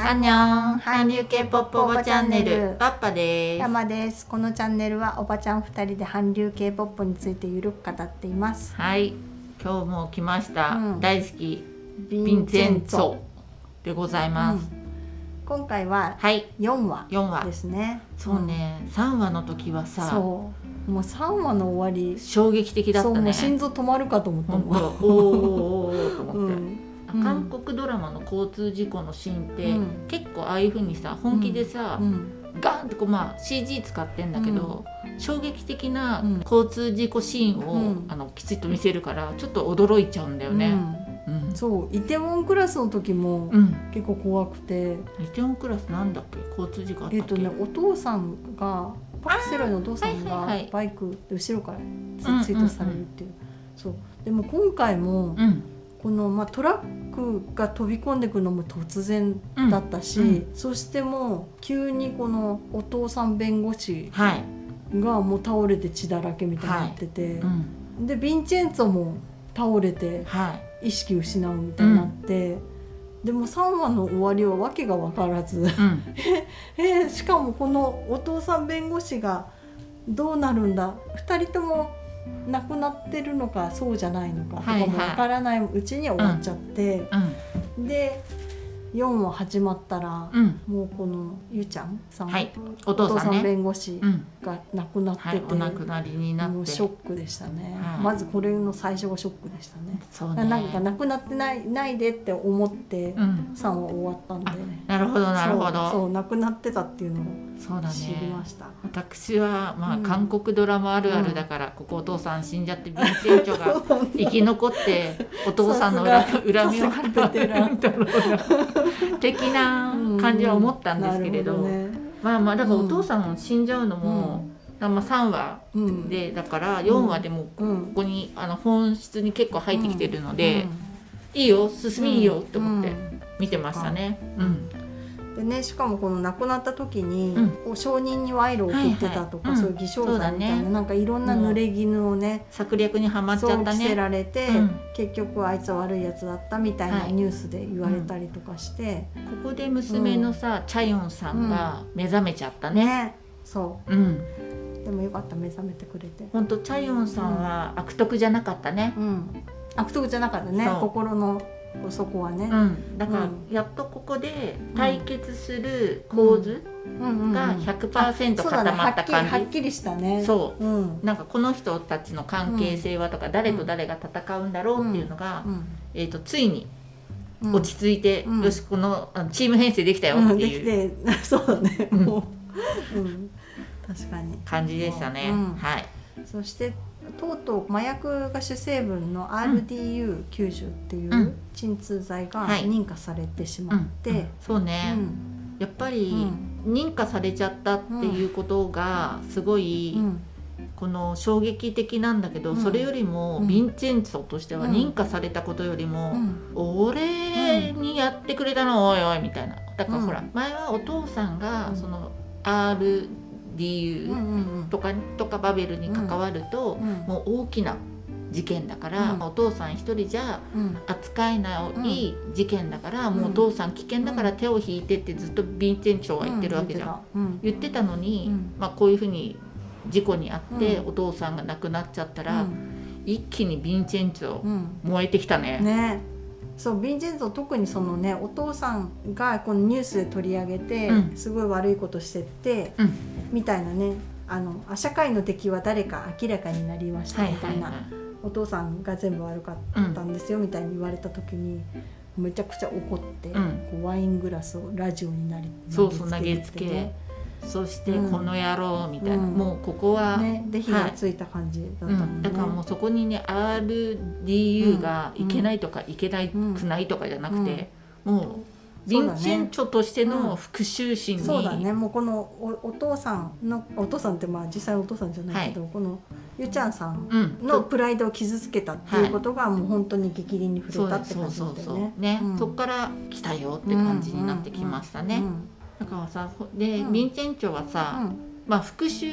アンニョン韓流系ポップおばチャンネルパッパです山ですこのチャンネルはおばちゃん二人で韓流系ポップについてゆるく語っています。はい。今日も来ました、うん。大好き。ヴィンチェンツォでございます、今回ははい。4話4話。ですね。そうね、3話の時はさそう。もう3話の終わり。衝撃的だったね。心臓止まるかと思ったもん。おーおーおーおーと思って、うん韓国ドラマの交通事故のシーンって、うん。結構ああいう風にさ本気でさ、うん。ガンってこうまあ CG 使ってんだけど、衝撃的なうん。交通事故シーンを、うん。あのきちっと見せるからちょっと驚いちゃうんだよね。うん。うん。そう。イテウォンクラスの時もうん。結構怖くて、イテウォンクラスなんだっけ？交通事故あったっけ、えっとねお父さんがパク・セロイのお父さんはいがバイクで後ろからうんツイートされるっていう,、そう。でも今回もうんこの、まあ、トラックが飛び込んでくるのも突然うんだったし、うんそしてもう急にこのお父さん弁護士はい、がもう倒れて血だらけみたいになってて、うん。でヴィンチェンツォも倒れてはい。意識失うみたいになって、でも3話の終わりは訳が分からず。うん。えーしかもこのお父さん弁護士がどうなるんだ？2人とも亡くなってるのかそうじゃないのかとかもわからないうちに終わっちゃって、うん。で4話始まったら、うん。もうこのゆうちゃんさん、はい。おお父さん弁護士うんが亡くなってて、はいお亡くなりになって。ショックでしたね、はい。まずこれの最初がショックでしたね。そうね。なんか亡くなってないないでって思ってうん。3話終わったんで、なるほどなるほど。そう亡くなってたっていうのをそうだ知りねました。私はまあ、うん。韓国ドラマあるあるだから、ここお父さん死んじゃってヴィンチェンチョが 生き残ってお父さんの恨みをさすが。ベテラン払うんだろうな的な感じは思ったんですけれど,、なるほねまあまあだからお父さんも死んじゃうのも、まあ、3話うん、でだから4話でもこうん。こにあの本質に結構入ってきてるので、いいよ進みいいよって思って見てましたね。うん。うんでねしかもこの亡くなった時に、うん。こう証人に賄賂を送ってたとか、はいはい。そういう偽証罪みたいな、ね。なんかいろんな濡れ衣をね策略にはまっちゃったそう着せね。られて、うん。結局あいつは悪いやつだったみたいなはい。ニュースで言われたりとかして、ここで娘のさ、チャヨンさんが目覚めちゃったね。ねそう。ん、うでもよかった目覚めてくれて。本当チャヨンさんは悪徳じゃなかったね。うん、悪徳じゃなかったね心のそこはね。うん、だからうん。やっとここで対決する構図が100%そうだね。固まった感じ。はっきりはっきりしたね。そう。うん。なんかこの人たちの関係性はとか、誰と誰が戦うんだろうっていうのが、うん。えー、とついにうん。落ち着いて、うん。よしこのチーム編成できたよっうん。できて いううだね、うん。もう、うん、確かに。感じでしたね。うん。はい、そしてとうとう麻薬が主成分の RDU90 っていううん。鎮痛剤がはい。認可されてしまうん。って、そうね、やっぱり認可されちゃったっていうことがすごい、うん。この衝撃的なんだけど、うん。それよりも、うん。ヴィンチェンツォとしてはうん。認可されたことよりも、うん。俺にやってくれたの？おいおいみたいな。だからほら、うん。前はお父さんがうん。そのうん RDU うんとかとかバベルに関わると、うんもう大きな事件だから、うん。お父さん一人じゃうん。扱えない事件だから、もうお父さん危険だから手を引いてってずっとヴィンチェンチョは言ってるわけじゃん。うん。言ってた。のに、うん。まあ、こういうふうに事故に遭って、うん。お父さんが亡くなっちゃったら、うん。一気にヴィンチェンチョうん。燃えてきたね。ねそうヴィンチェンツォ特にそのねお父さんがこのニュースで取り上げて、うん。すごい悪いことしてって、うん。みたいなねあのあ社会の敵は誰か明らかになりましたはいみたい。いはい。お父さんが全部悪かったんですよみたいに言われた時にめちゃくちゃ怒って、うん。こうワイングラスをラジオになりそうそう投げつけてねそしてうん。この野郎みたいな、うん。もうここは、ね。で火がついた感じだったもうん。ん、ね、だからもうそこにね RDU がいけないとかいけないくないとかじゃなくて、もうヴィンチェンチョとしての復讐心に、そうだね。もうこのおお父さんのお父さんってまあ実際お父さんじゃないけど、このゆちゃんさんうん、のプライドを傷つけたっていうことがもう本当に激励に触れたって感じだよね。ね、うん。そこから来たよって感じになってきましたね、だからさほで、うん。ヴィンチェンチョはうさ、ん。まあ復讐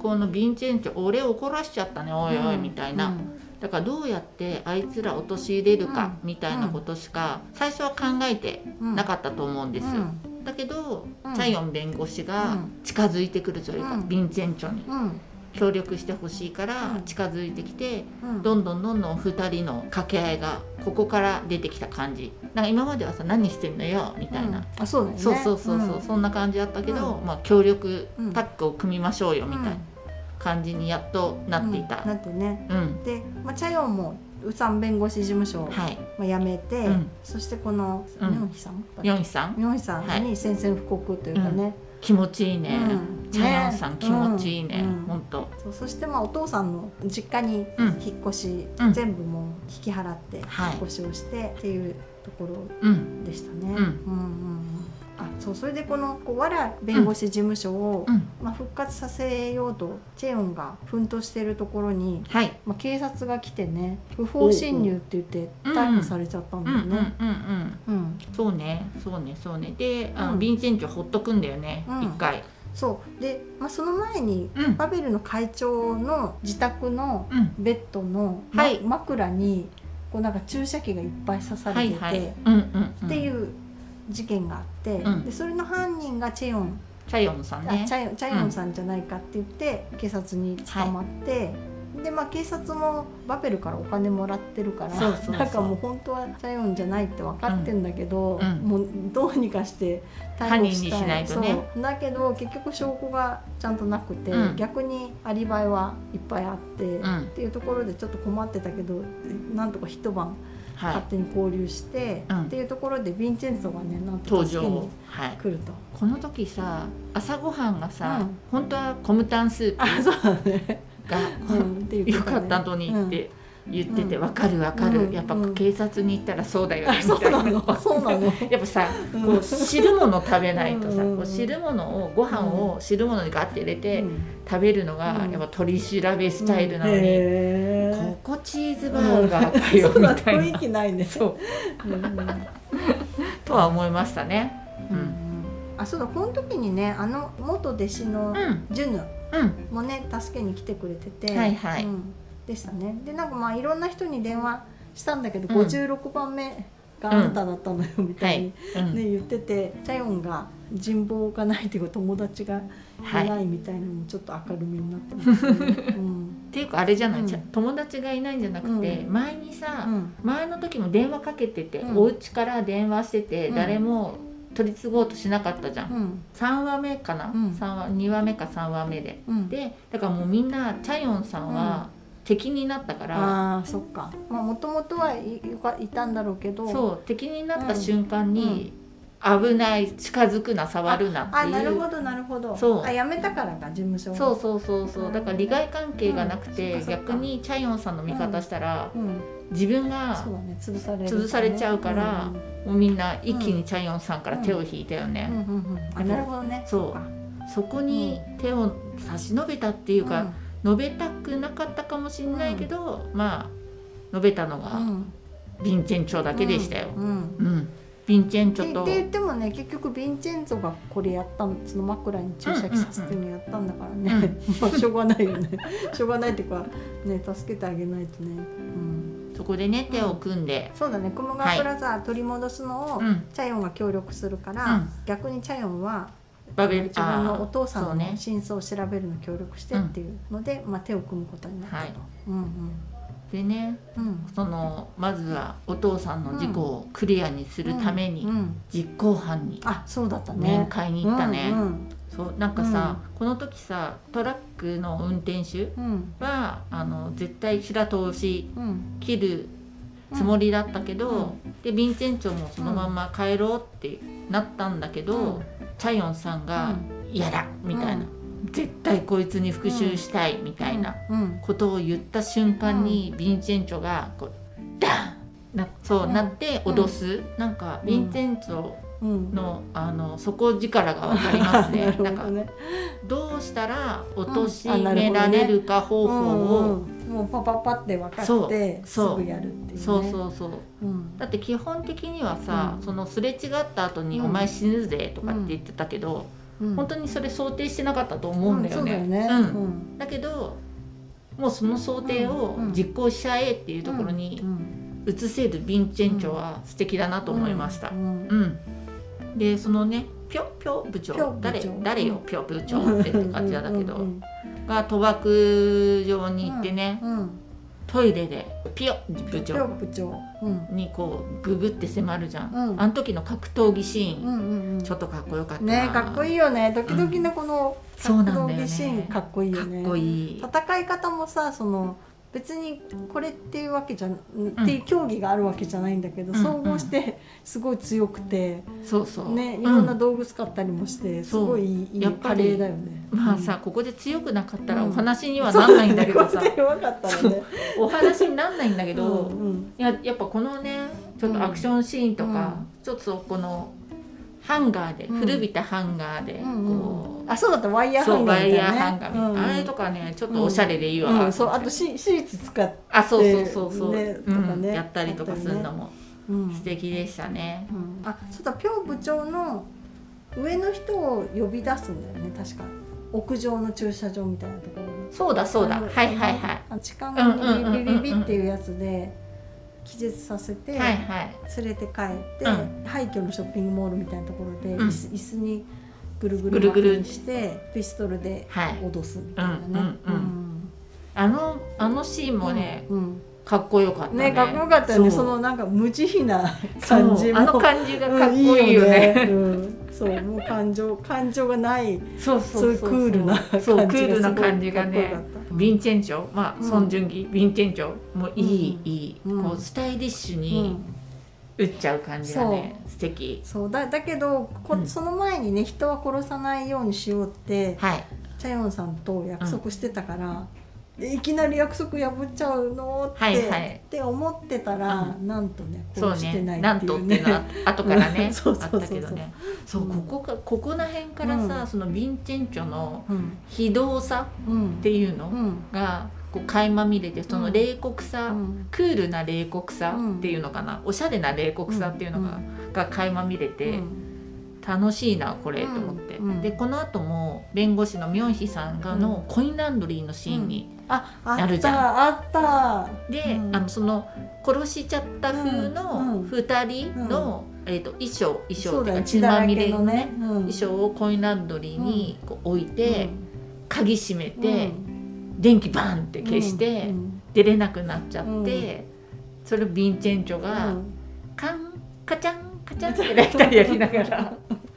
このヴィンチェンチョ俺を怒らしちゃったねおいおいみたいな、うん。だからどうやってあいつら陥れるかみたいなことしか最初は考えてうん。なかったと思うんですよ。うん。だけど、うん。チャヨン弁護士が近づいてくるというか、うん。ヴィンチェンチョに。うん協力してほしいからうん近づいてきて、うんどんどんどんどん2人の掛け合いがここから出てきた感じなんか今まではさ何してんのよみたいな、うんあそうそうそうそうそう、そんな感じだったけど、まあ、協力うんタッグを組みましょうよみたいなうん感じにやっとなっていた。うんなってねうん、で、まあ、チャヨンもウサン弁護士事務所を、辞めて、うんそしてこのミうんョンヒさんヨンヒさんミョンヒさんに宣戦布告というかね、気持ちいいね、うん。チャヨンさん気持ちいいね、うん。うん。ほんと。そうそしてまあお父さんの実家にうん。引っ越し、うん。全部もう引き払って引っはい越しをしてっていうところうん。でしたね。ん。うんうんうんあそうそれでこのこうわら弁護士事務所を、うん。まあ、復活させようとチェヨンが奮闘しているところに、はい。まあ、警察が来てね不法侵入って言って逮捕されちゃったんだうんうんうんよね。そうねそうねそうね。であの、うん。ヴィンチェンチョほっとくんだよねうん。一、回。そう。で、まあ、その前にうん。バベルの会長の自宅のうん。ベッドの、まはい。枕にこうなんか注射器がいっぱい刺されてて、はいはい。うんうんうん。っていう事件があって、うん。でそれの犯人がチェヨン、チャヨンさんね。あチャチャヨンさんじゃないかって言って、警察に捕まって、でまあ警察もバペルからお金もらってるからそうそうそう。なんかもう本当はチャヨンじゃないって分かってんだけど、うん。もうどうにかして犯人にしないとね。そう。だけど結局証拠がちゃんとなくて、うん。逆にアリバイはいっぱいあって、うん。っていうところでちょっと困ってたけどなんとか一晩はい勝手に交流して、うん。っていうところでヴィンチェンツォがねなんと登場。助けにはい。来ると。この時さ朝ごはんがさ、うん。本当はコムタンスープあそうだね。が、うん、っていうよかったのにって言ってて、うん。わかるわかる、うん。やっぱうん。警察に行ったらそうだよねみたいな。なの。そうなの。やっぱさ、うん。こう汁物食べないとさ、うん。こう汁物をご飯を汁物にガッて入れて食べるのが、うん。やっぱ取り調べスタイルなのに、ここチーズバーガーかよみたいな雰囲気ないね。そう。うんうん。とは思いましたね。ううん。ん。あそうだこの時にねあの元弟子のうん。ジュヌうん。もね助けに来てくれてて、はいはい。うん。でしたね。でなんかまあいろんな人に電話したんだけど、うん。56番目があなただったのよみたいに、うん。ね、言っててチャヨンが人望がないっていうか友達がはいいないみたいなのもちょっと明るみになってますね。うんっていうかあれじゃない、うん。じゃ友達がいないんじゃなくて、うん。前にさ、うん。前の時も電話かけてて、うん。お家から電話してて、うん。誰も取り継ごうとしなかったじゃん、うん。3話目かな、うん。三話2話目か3話目で。うん。でだからもうみんなチャヨンさんは敵になったから、ああそっか。まあもともとはいいたんだろうけど。そう敵になった瞬間に、危ない近づくな触るなっていう。あなるほどなるほど。そう。あ辞めたからか事務所そうそうそうそう。だから利害関係がなくて、うん。逆にチャヨンさんの味方したら、うん。自分が潰される潰されちゃうからうん。もうみんな一気にチャヨンさんから手を引いたよね、うん。うんうんあなるほどね。そう。かそこに手を差し伸べたっていうか、述べたくなかったかもしれないけど、まあ述べたのがうん。ヴィンチェンチョだけでしたよ。うん。うん。うん、ヴィンチェンチョと。って言ってもね結局ヴィンチェンゾがこれやったんその枕に注射器させてるのやったんだからね、まあしょうがないよね。しょうがないっていうかね助けてあげないとね、うん、そこでね手を組んで、そうだね。雲川プラザ取り戻すのをうん。チャヨンが協力するから、うん。逆にチャヨンはバベル自分のお父さんの真相を調べるの協力してっていうので、まあ、手を組むことになったと。はい。うんでねうん。うんそのまずはお父さんの事故をクリアにするためにうん。うん。実行犯に面会に行ったね。うんうん。そうなんかさ、この時さトラックの運転手うん。はあの絶対平通しうん。切るつもりだったけど、うん。でヴィンチェンチョもそのまま帰ろうってなったんだけど、うん。チャヨンさんが「嫌だ!」みたいな、絶対こいつに復讐したいみたいなうんことを言った瞬間に、ヴィンチェンチョがこうダン！なそう、うん。なって脅す、なんかヴィンチェンチョうん。のあの底力が分かりますね。なるなんかほどうしたら貶しうん。あなるめられるか方法を、もうパパパって分かってそうすそう。ぐやるっていうね。そうそうそう。うん。だって基本的にはさ、うん。そのすれ違った後に「うん。お前死ぬぜ」とかって言ってたけど、うん本当にそれ想定してなかったと思うんだよね。だけどもうその想定を実行しちゃえっていうところに移せるヴィンチェンチョは素敵だなと思いました。うんでそのねぴょぴょ部長。誰誰よぴょ部長ってって感じだけど。が賭博場に行ってね、トイレでピヨ部長。にこうググって迫るじゃん、うん、あの時の格闘技シーン、うんうんうん、ちょっとかっこよかったねかっこいいよね。時々のこの格闘技シーン、かっこいいよね。かっこいい。戦い方もさその別にこれっていうわけじゃ、っていう競技があるわけじゃないんだけど、総合してすごい強くて、そうそう。ねいろんな道具使ったりもして、すごいいいカレーだよね。まあさ、ここで強くなかったらお話にはなんないんだけどさ、お話になんないんだけど、いややっぱこのねちょっとアクションシーンとか、ちょっとこのハンガーで、古びたハンガーでこう、あそうだった。ワイヤーハンガーみたいな、ね、ワイヤーハンガーみたいな、あれとかねちょっとおしゃれでいいわ、そうあとシシーツ使ってあそうそうそうそう、ねとかねやったりとかするのも素敵でしたね、あそうだピョ部長の上の人を呼び出すんだよね。確か。屋上の駐車場みたいなところにそうだそうだ。はいはいはい。痴漢がビビビビっていうやつで、気絶させて、はいはい、連れて帰って、うん、廃墟のショッピングモールみたいなところで、うん、椅子椅子にぐるぐる巻きにしてピストルで脅すみたいなね。あのあのシーンもね、うんかっこよかったね。ねかっこよかったよね。そのなんか無慈悲な感じも。あの感じがかっこいいよね。うん、ね。うん、そうもう感情感情がないそうそういうクールな感じがクールな感じがね。ヴィンチェンチョまあ、ソン・ジュンギヴィンチェンチョもいい、いい、こうスタイリッシュに打っちゃう感じがね、素敵。そうだだけどこ、その前にね人は殺さないようにしようって、はい、チャヨンさんと約束してたから、いきなり約束破っちゃうの？って,、はいはい、って思ってたら、うん、なんとねこうしてないっていうね。そうねなんとっていうのは後からねそうそうそう。あったけどね。そう、うん、ここかここら辺からさ、うん、そのヴィンチェンチョの非道さっていうのが。こう垣間見れてその冷酷さ、クールな冷酷さっていうのかな、おしゃれな冷酷さっていうのが,、が垣間見れて、楽しいなこれと思って、でこの後も弁護士のミョンヒさんがのコインランドリーのシーンになるじゃん。あったで、あのその殺しちゃった風の2人の、えー、と衣装衣装っていうか血まみれのね、衣装をコインランドリーにこう置いて、鍵閉めて、電気バンって消して、出れなくなっちゃって、それをヴィンチェンチョが、カンカチャンカチャてライターやりながら。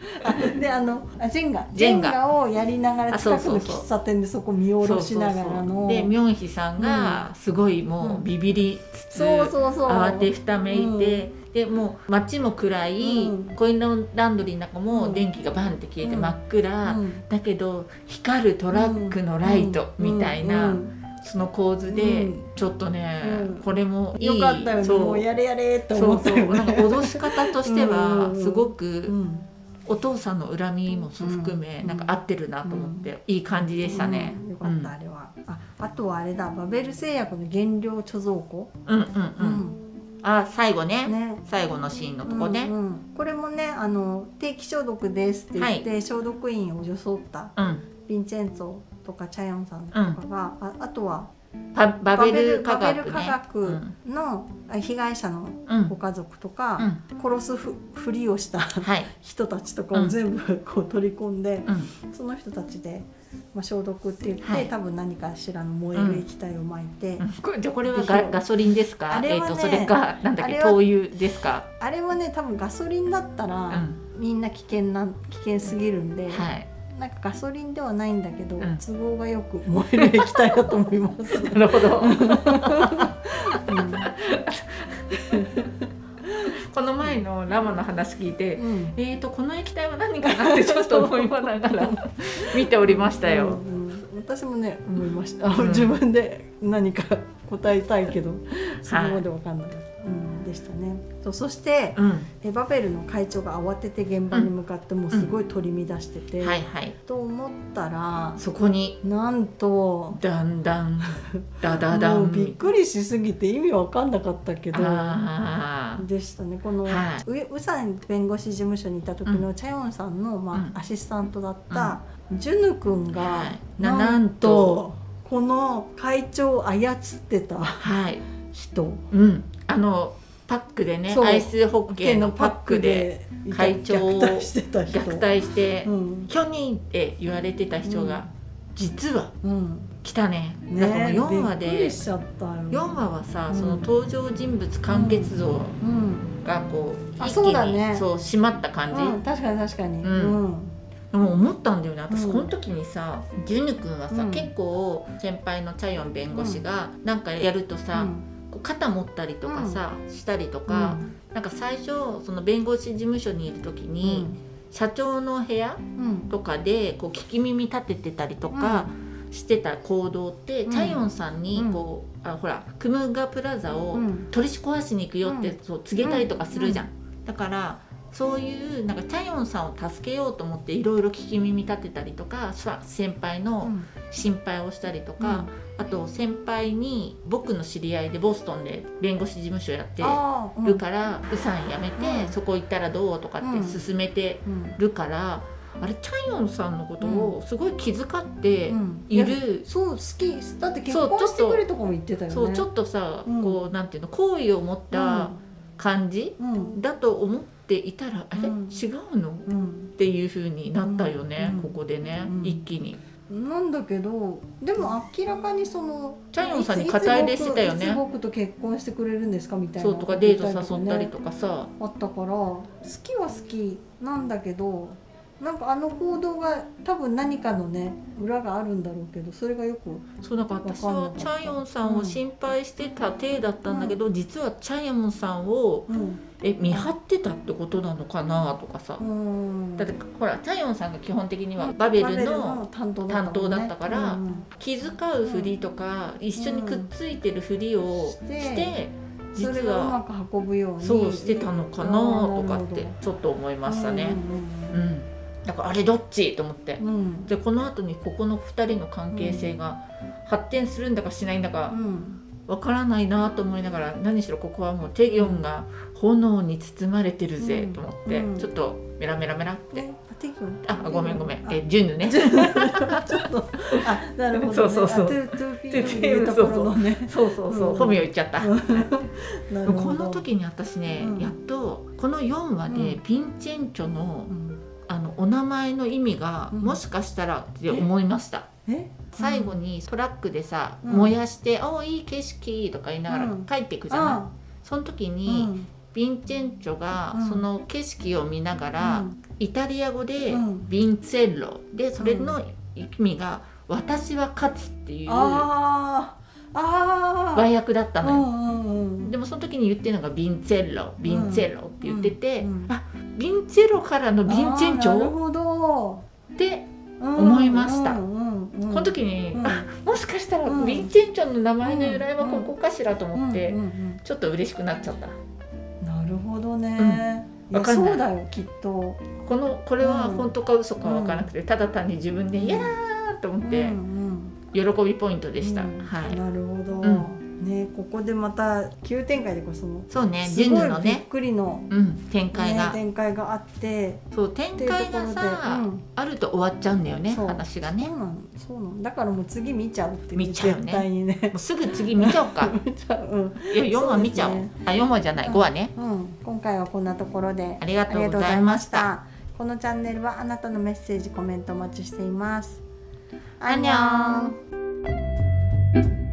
であのあジェンガ。ジェンガをやりながら近くの喫茶店でそこ見下ろしながらの。でミョンヒさんがすごいもうビビりつつ、そうそうそう。慌てふためいて、でもう街も暗い、うん、コインランドリーの中も電気がバンって消えて真っ暗、うん、だけど光るトラックのライトみたいな。その構図でちょっとね、うん、これもいい。よかったよね。もうやれやれって思ったよ、ね、そうそう。なんか脅し方としてはすごくお父さんの恨みも含め、うん、なんか合ってるなと思って、いい感じでしたね、よかった、あれは。ああとはあれだバベル製薬の原料貯蔵庫？うんうんうん。あ最後ね、ね、最後のシーンのとこね、うんうん、これもねあの定期消毒ですって言って、はい、消毒員を装った、うん、ヴィンチェンツォとかチャヨンさんとかが、ああとはバベル科学、ね、科学の被害者のご家族とか、うん、殺すふふりをした、はい、人たちとかを全部こう取り込んで、うん、その人たちで、まあ、消毒って言って、はい、多分何かしらの燃える液体をまいて、うん、これじゃこれはガガソリンですか？あれは、ね、えー、それかなんだっけ灯油ですか？あれはね多分ガソリンだったら、みんな危険な危険すぎるんで。はいなんかガソリンではないんだけど、うん、都合がよく燃える液体だと思います。なるほど。この前のラマの話聞いて、うん、えっ、とこの液体は何かなってちょっと思いながら 見ておりましたよ。うんうん、私もね思いました。自分で何か答えたいけど、そこまでわかんなかった。はいでしたね。そうそして、うん、えバベルの会長が慌てて現場に向かってもうすごい取り乱してて、うんはいはい、と思ったらそこになんとだんだんだだだんびっくりしすぎて意味わかんなかったけどでしたね。この、はい、ウサン弁護士事務所にいた時のチャヨンさんの、まあアシスタントだった、ジュヌ君が、はい、なんと。この会長を操ってた人、うん、あのパックでねアイスホッケーのパックで会長を虐待して「去年」って言われてた人が、実は来たね、だから4話で4話はさ、その登場人物完結像がこう、一気にそう締まった感じ、確かに確かに、でも思ったんだよね。私この時にさ、ジュヌ君はさ、結構先輩のチャヨン弁護士がなんかやるとさ、こう肩持ったりとかさ、したりとか、うなんか最初その弁護士事務所にいる時に、社長の部屋とかでこう聞き耳立ててたりとか。してた行動って、チャヨンさんにこう、あほらクムガプラザを取り壊しに行くよってそう告げたりとかするじゃん。だからそういうなんかチャヨンさんを助けようと思っていろいろ聞き耳立てたりとか先輩の心配をしたりとか、うん、あと先輩に僕の知り合いでボストンで弁護士事務所やってるから「ウさんやめて、そこ行ったらどう?」とかって勧めてるから。あれチャイヨンさんのことをすごい気遣っている、うんうん、そう好き。だって結婚してくれとかも言ってたよね。そうちょっとさ、うん、こうなんていうの好意を持った感じ、だと思っていたら、あれ？違うの、っていうふうになったよね、ここでね、一気に。なんだけどでも明らかにそのチャイヨンさんに肩入れしてたよね。僕と結婚してくれるんですかみたいなそうとかデート誘ったりとかさ。あったから好きは好きなんだけどなんかあの行動が多分何かのね裏があるんだろうけどそれがよくそうなんか私はチャイヨンさんを心配してた体だったんだけど、うん、実はチャイヨンさんを、うん、え見張ってたってことなのかなとかさ、うん、だってほらチャイヨンさんが基本的にはバベルの担当だったから、気遣うふりとか、一緒にくっついてるふりをして。実はうまく運ぶようにそうしてたのかなとかってちょっと思いましたね。うんだからあれどっち？と思って、うん、でこの後にここの2人の関係性が発展するんだかしないんだかわからないなと思いながら何しろここはもうテギョンが炎に包まれてるぜと思って、ちょっとメラメラメラって。あごめんごめん。えジュヌね。ちょっとあなるほど、ね、そうそうそう。そうそうそう。本名言っちゃった。この時に私ね、やっとこの4話でピンチェンチョの、あのお名前の意味がもしかしたらって思いました。最後にトラックでさ、燃やして「おいい景色」とか言いながら帰っていくじゃない、その時に、ヴィンチェンチョがその景色を見ながら、イタリア語で「ヴィンツェッロ」でそれの意味が「私は勝つ」っていう和訳だったのよ、でもその時に言ってるのが「ヴィンツェッロ」「ヴィンツェッロ」って言ってて、あヴィンチェロからのヴィンチェンチョ？って思いました。この時に、うん、あもしかしたらヴィンチェンチョの名前の由来はここかしらと思って、ちょっと嬉しくなっちゃった。なるほどね。うん、かそうだよきっと。このこれは本当か嘘か分からなくて、ただ単に自分で「いやー!」と思って、喜びポイントでした。はい、なるほど。ねここでまた急展開でこそのそうねジュヌのね。びっくりの、うん、展開が、ね、展開があって。そう展開がさ、うん、あると終わっちゃうんだよね話がね。そうなのそうなのだからもう次見ちゃうって見ちゃうね。絶対にね。もうすぐ次見ちゃおうか。見ちゃう、うん、いや4話見ちゃおう、ね、あ4話じゃない5話ね、うん、今回はこんなところで。ありがとうございました。このチャンネルはあなたのメッセージコメントお待ちしています。アンニョン